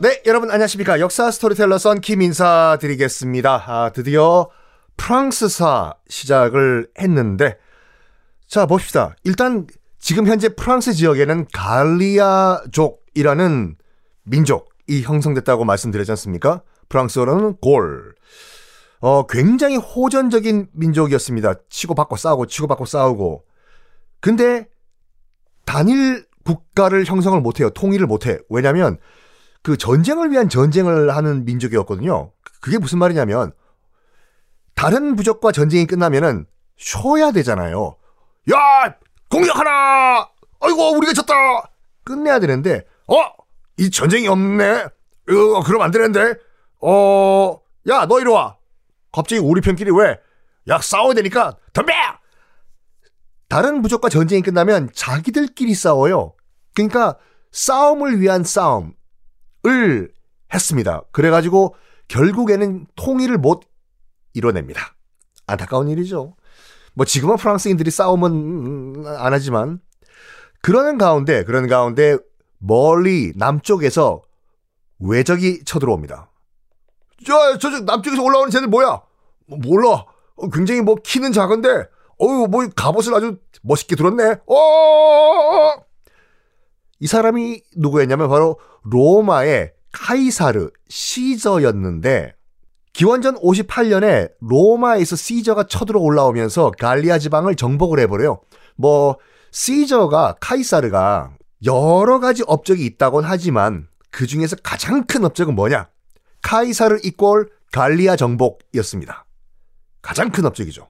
네, 여러분 안녕하십니까. 역사 스토리텔러 썬킴 인사드리겠습니다. 아, 드디어 프랑스사 시작을 했는데, 자, 봅시다. 일단 지금 현재 프랑스 지역에는 갈리아족이라는 민족이 형성됐다고 말씀드렸지 않습니까? 프랑스어로는 Gaule. 어, 굉장히 호전적인 민족이었습니다. 치고받고 싸우고 치고받고 싸우고. 근데 단일 국가를 형성을 못해요. 통일을 못해. 왜냐면 그 전쟁을 위한 전쟁을 하는 민족이었거든요. 그게 무슨 말이냐면 다른 부족과 전쟁이 끝나면은 쉬어야 되잖아요. 야 공격하라. 아이고 우리가 졌다. 끝내야 되는데 어 이 전쟁이 없네. 어 그럼 안 되는데. 어 야 너 이리 와. 갑자기 우리 편끼리 왜? 야 싸워야 되니까 덤벼. 다른 부족과 전쟁이 끝나면 자기들끼리 싸워요. 그러니까 싸움을 위한 싸움 을 했습니다. 그래가지고 결국에는 통일을 못 이뤄냅니다. 안타까운 일이죠. 뭐 지금은 프랑스인들이 싸움은 안 하지만 그러는 가운데 그러는 가운데 멀리 남쪽에서 외적이 쳐들어옵니다. 저 저쪽 남쪽에서 올라오는 쟤들 뭐야? 뭐 몰라. 어, 굉장히 뭐 키는 작은데 어유 뭐 갑옷을 아주 멋있게 들었네. 어! 이 사람이 누구였냐면 바로 로마의 카이사르 시저였는데 기원전 58년에 로마에서 시저가 쳐들어 올라오면서 갈리아 지방을 정복을 해버려요. 뭐 시저가 카이사르가 여러 가지 업적이 있다곤 하지만 그 중에서 가장 큰 업적은 뭐냐? 카이사르 이꼴 갈리아 정복이었습니다. 가장 큰 업적이죠.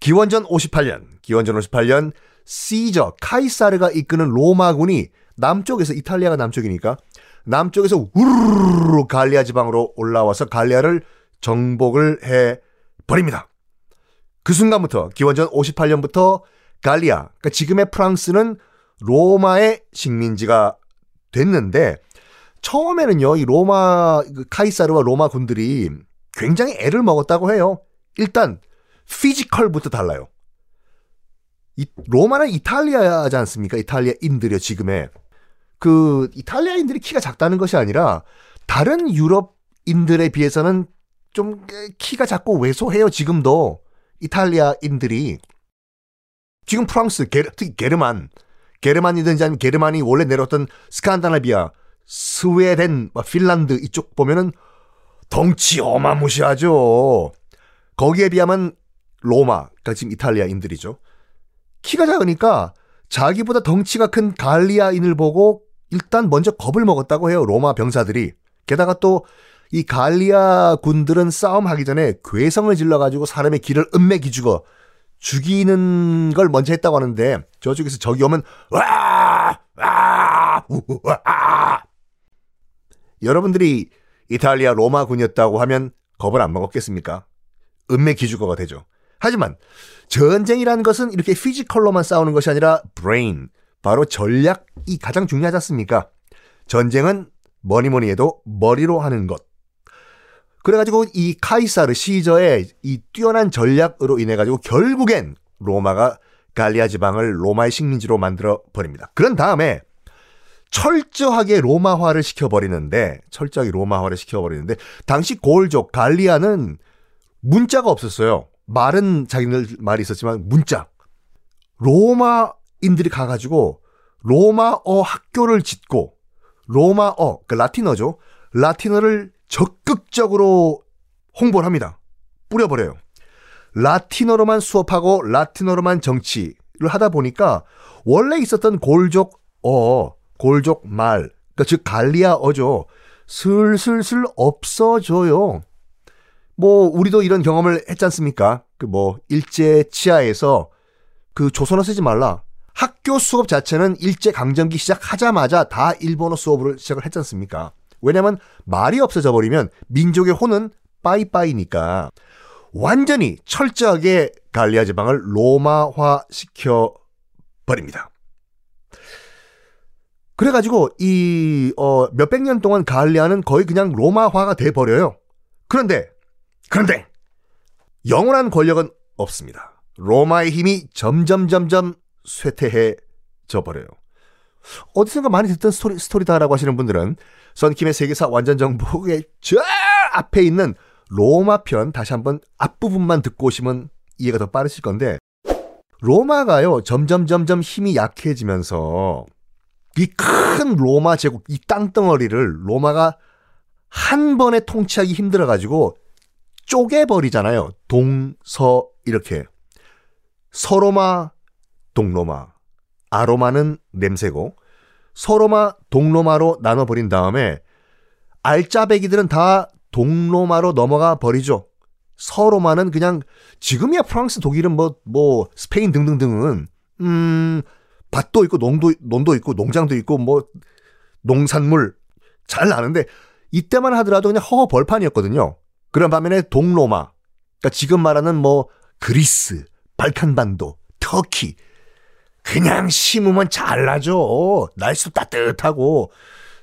기원전 58년, 기원전 58년 시저 카이사르가 이끄는 로마군이 남쪽에서 이탈리아가 남쪽이니까 남쪽에서 우르르 갈리아 지방으로 올라와서 갈리아를 정복을 해 버립니다. 그 순간부터 기원전 58년부터 갈리아, 그러니까 지금의 프랑스는 로마의 식민지가 됐는데 처음에는요 이 로마 그 카이사르와 로마 군들이 굉장히 애를 먹었다고 해요. 일단 피지컬부터 달라요. 이, 로마는 이탈리아지 않습니까? 이탈리아인들이요 지금의 그 이탈리아인들이 키가 작다는 것이 아니라 다른 유럽인들에 비해서는 좀 키가 작고 왜소해요 지금도 이탈리아인들이. 지금 프랑스 게르, 특히 게르만 게르만이든지 아니면 게르만이 원래 내려왔던 스칸다나비아 스웨덴 뭐 핀란드 이쪽 보면은 덩치 어마무시하죠. 거기에 비하면 로마 그러니까 지금 이탈리아인들이죠. 키가 작으니까 자기보다 덩치가 큰 갈리아인을 보고 일단 먼저 겁을 먹었다고 해요. 로마 병사들이. 게다가 또 이 갈리아 군들은 싸움하기 전에 괴성을 질러가지고 사람의 길을 음매 기죽어 죽이는 걸 먼저 했다고 하는데 저쪽에서 적이 오면 와! 와! 와! 여러분들이 이탈리아 로마군이었다고 하면 겁을 안 먹었겠습니까? 음매 기죽어가 되죠. 하지만 전쟁이라는 것은 이렇게 physical로만 싸우는 것이 아니라 브레인, 바로 전략이 가장 중요하지 않습니까? 전쟁은 뭐니 뭐니 해도 머리로 하는 것. 그래가지고 이 카이사르 시저의 이 뛰어난 전략으로 인해 가지고 결국엔 로마가 갈리아 지방을 로마의 식민지로 만들어 버립니다. 그런 다음에 철저하게 로마화를 시켜버리는데 철저하게 로마화를 시켜버리는데 당시 고을족 갈리아는 문자가 없었어요. 말은 자기들 말이 있었지만 문자. 로마 인들이 가가지고 로마어 학교를 짓고 로마어, 그 라틴어죠. 라틴어를 적극적으로 홍보를 합니다. 뿌려버려요. 라틴어로만 수업하고 라틴어로만 정치를 하다 보니까 원래 있었던 골족 어, 골족 말, 그러니까 즉 갈리아어죠. 슬슬슬 없어져요. 뭐 우리도 이런 경험을 했지 않습니까? 그 뭐 일제 치하에서 그 조선어 쓰지 말라. 학교 수업 자체는 일제 강점기 시작하자마자 다 일본어 수업으로 시작을 했지 않습니까? 왜냐면 말이 없어져 버리면 민족의 혼은 빠이빠이니까 완전히 철저하게 갈리아 지방을 로마화 시켜 버립니다. 그래가지고 이 어, 몇백 년 동안 갈리아는 거의 그냥 로마화가 돼 버려요. 그런데 그런데 영원한 권력은 없습니다. 로마의 힘이 점점 점점 쇠퇴해 져 버려요. 어디선가 많이 듣던 스토리, 스토리다라고 하시는 분들은 썬킴의 세계사 완전 정복의 저 앞에 있는 로마 편 다시 한번 앞부분만 듣고 오시면 이해가 더 빠르실 건데 로마가요 점점 점점 힘이 약해지면서 이 큰 로마 제국 이 땅덩어리를 로마가 한 번에 통치하기 힘들어 가지고 쪼개버리잖아요. 동서 이렇게 서로마 동로마 아로마는 냄새고 서로마 동로마로 나눠버린 다음에 알짜배기들은 다 동로마로 넘어가 버리죠. 서로마는 그냥 지금이야 프랑스, 독일은 뭐, 뭐, 스페인 등등등은, 음, 밭도 있고, 농도, 논도 있고, 농장도 있고, 뭐, 농산물 잘 나는데, 이때만 하더라도 그냥 허허 벌판이었거든요. 그런 반면에 동로마, 그러니까 지금 말하는 뭐, 그리스, 발칸반도, 터키, 그냥 심으면 잘 나죠. 날씨도 따뜻하고,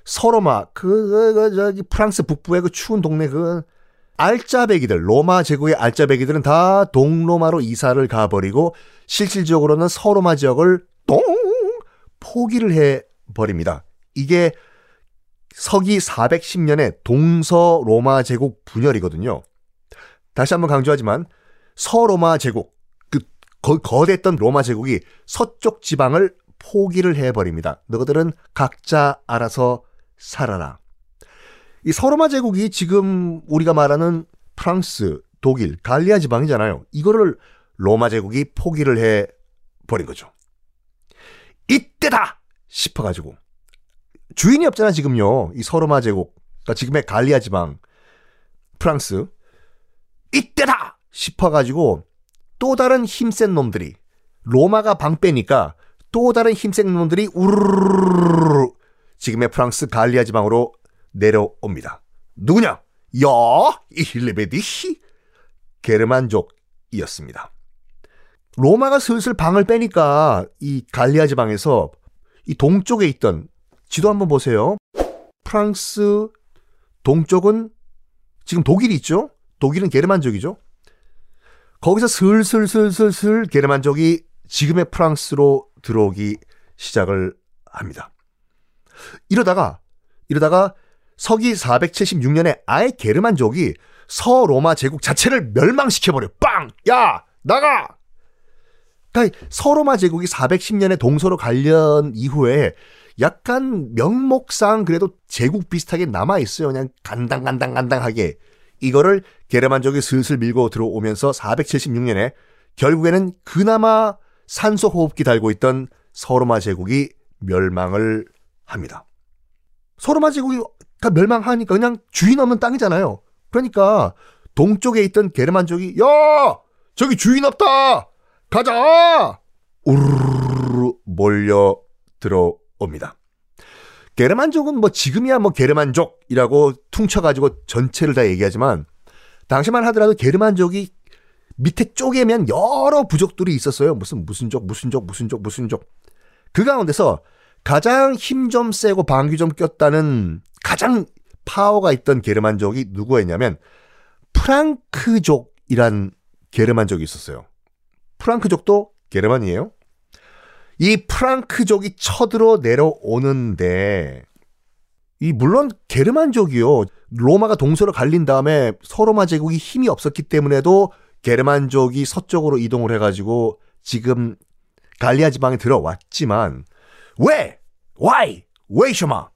서로마, 그, 그, 그, 저기, 프랑스 북부의 그 추운 동네 그, 알짜배기들, 로마 제국의 알짜배기들은 다 동로마로 이사를 가버리고 실질적으로는 서로마 지역을 똥 포기를 해 버립니다. 이게 서기 410년에 동서 로마 제국 분열이거든요. 다시 한번 강조하지만 서로마 제국, 그 거, 거대했던 로마 제국이 서쪽 지방을 포기를 해버립니다. 너희들은 각자 알아서 살아라. 이 서로마 제국이 지금 우리가 말하는 프랑스, 독일, 갈리아 지방이잖아요. 이거를 로마 제국이 포기를 해 버린 거죠. 이때다 싶어가지고 주인이 없잖아 지금요. 이 서로마 제국, 그러니까 지금의 갈리아 지방, 프랑스 이때다 싶어가지고 또 다른 힘센 놈들이 로마가 방 빼니까 또 다른 힘센 놈들이 우르르르 지금의 프랑스 갈리아 지방으로 내려옵니다. 누구냐? 야, 이힐레베디히 게르만족이었습니다. 로마가 슬슬 방을 빼니까 이 갈리아 지방에서 이 동쪽에 있던 지도 한번 보세요. 프랑스 동쪽은 지금 독일이 있죠? 독일은 게르만족이죠? 거기서 슬슬슬슬슬 게르만족이 지금의 프랑스로 들어오기 시작을 합니다. 이러다가 이러다가 서기 476년에 아예 게르만족이 서로마 제국 자체를 멸망시켜버려. 빵! 야! 나가! 그러니까 서로마 제국이 410년에 동서로 관련 이후에 약간 명목상 그래도 제국 비슷하게 남아있어요. 그냥 간당간당간당하게. 이거를 게르만족이 슬슬 밀고 들어오면서 476년에 결국에는 그나마 산소 호흡기 달고 있던 서로마 제국이 멸망을 합니다. 서로마 제국이 다 멸망하니까 그냥 주인 없는 땅이잖아요. 그러니까 동쪽에 있던 게르만족이 야 저기 주인 없다 가자 우르르 몰려 들어옵니다. 게르만족은 뭐 지금이야 뭐 게르만족이라고 퉁쳐가지고 전체를 다 얘기하지만 당시만 하더라도 게르만족이 밑에 쪼개면 여러 부족들이 있었어요. 무슨 무슨 족 무슨 족 무슨 족 무슨 족. 그 가운데서 가장 힘 좀 세고 방귀 좀 꼈다는 가장 파워가 있던 게르만족이 누구였냐면 프랑크족이란 게르만족이 있었어요. 프랑크족도 게르만이에요. 이 프랑크족이 쳐들어 내려오는데 이 물론 게르만족이요. 로마가 동서로 갈린 다음에 서로마 제국이 힘이 없었기 때문에도 게르만족이 서쪽으로 이동을 해가지고 지금 갈리아 지방에 들어왔지만 왜? Why? 왜 셔마?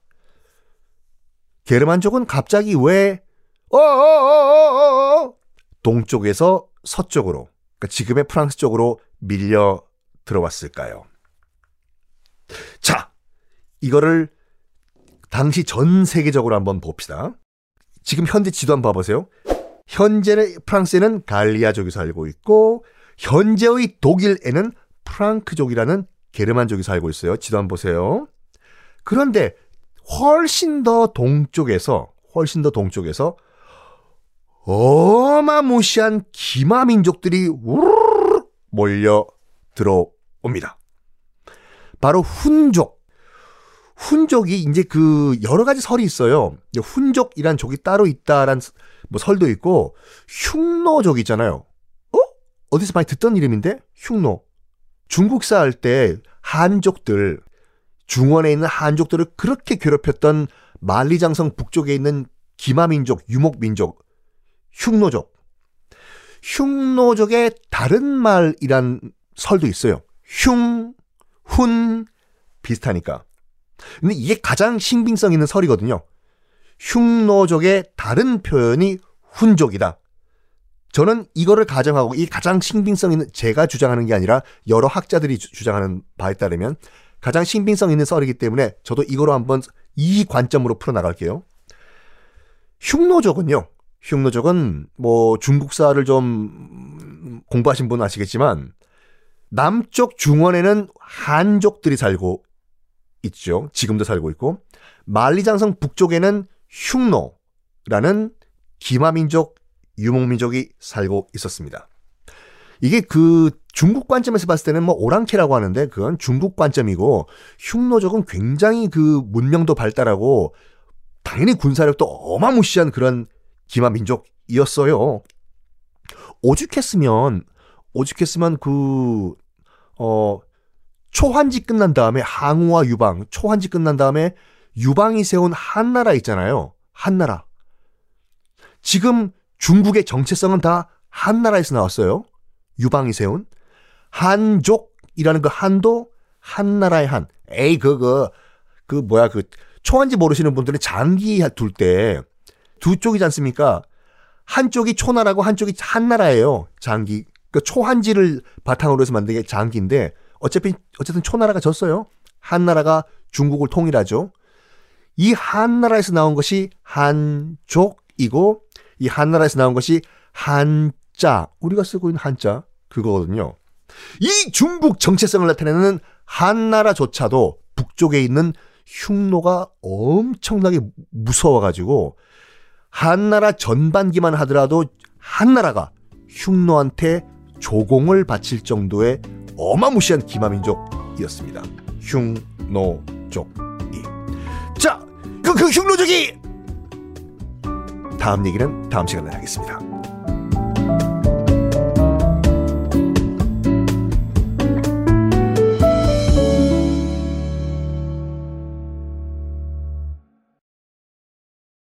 게르만족은 갑자기 왜 어어어어어 동쪽에서 서쪽으로 그러니까 지금의 프랑스 쪽으로 밀려 들어왔을까요? 자, 이거를 당시 전 세계적으로 한번 봅시다. 지금 현재 지도 한번 봐보세요. 현재의 프랑스에는 갈리아족이 살고 있고 현재의 독일에는 프랑크족이라는 게르만족이 살고 있어요. 지도 한번 보세요. 그런데 훨씬 더 동쪽에서 훨씬 더 동쪽에서 어마무시한 기마 민족들이 우르르 몰려 들어옵니다. 바로 훈족. 훈족이 이제 그 여러 가지 설이 있어요. 훈족이란 족이 따로 있다란 뭐 설도 있고 흉노족 있잖아요. 어? 어디서 많이 듣던 이름인데? 흉노. 중국사 할 때 한족들 중원에 있는 한족들을 그렇게 괴롭혔던 만리장성 북쪽에 있는 기마민족, 유목민족, 흉노족. 흉노족의 다른 말이란 설도 있어요. 흉, 훈, 비슷하니까. 근데 이게 가장 신빙성 있는 설이거든요. 흉노족의 다른 표현이 훈족이다. 저는 이거를 가정하고 이 가장 신빙성 있는 제가 주장하는 게 아니라 여러 학자들이 주, 장하는 바에 따르면 가장 신빙성 있는 썰이기 때문에 저도 이거로 한번 이 관점으로 풀어 나갈게요. 흉노족은요. 흉노족은 뭐 중국사를 좀 공부하신 분은 아시겠지만 남쪽 중원에는 한족들이 살고 있죠. 지금도 살고 있고 만리장성 북쪽에는 흉노라는 기마민족, 유목민족이 살고 있었습니다. 이게 그 중국 관점에서 봤을 때는 뭐 오랑캐라고 하는데 그건 중국 관점이고 흉노족은 굉장히 그 문명도 발달하고 당연히 군사력도 어마무시한 그런 기마민족이었어요. 오죽했으면 오죽했으면 그 어 초한지 끝난 다음에 항우와 유방, 초한지 끝난 다음에 유방이 세운 한나라 있잖아요. 한나라. 지금 중국의 정체성은 다 한나라에서 나왔어요. 유방이 세운 한족이라는 그 한도 한나라의 한. 에이 그그 그 뭐야 그 초한지 모르시는 분들은 장기 둘 때 두 쪽이지 않습니까? 한쪽이 초나라고 한쪽이 한나라예요. 장기. 그 초한지를 바탕으로 해서 만든 게 장기인데 어차피 어쨌든 초나라가 졌어요. 한나라가 중국을 통일하죠. 이 한나라에서 나온 것이 한족이고 이 한나라에서 나온 것이 한자 우리가 쓰고 있는 한자 그거거든요. 이 중국 정체성을 나타내는 한나라조차도 북쪽에 있는 흉노가 엄청나게 무서워가지고 한나라 전반기만 하더라도 한나라가 흉노한테 조공을 바칠 정도의 어마무시한 기마민족이었습니다. 흉노족이. 자, 그, 그 흉노족이! 다음 얘기는 다음 시간에 하겠습니다.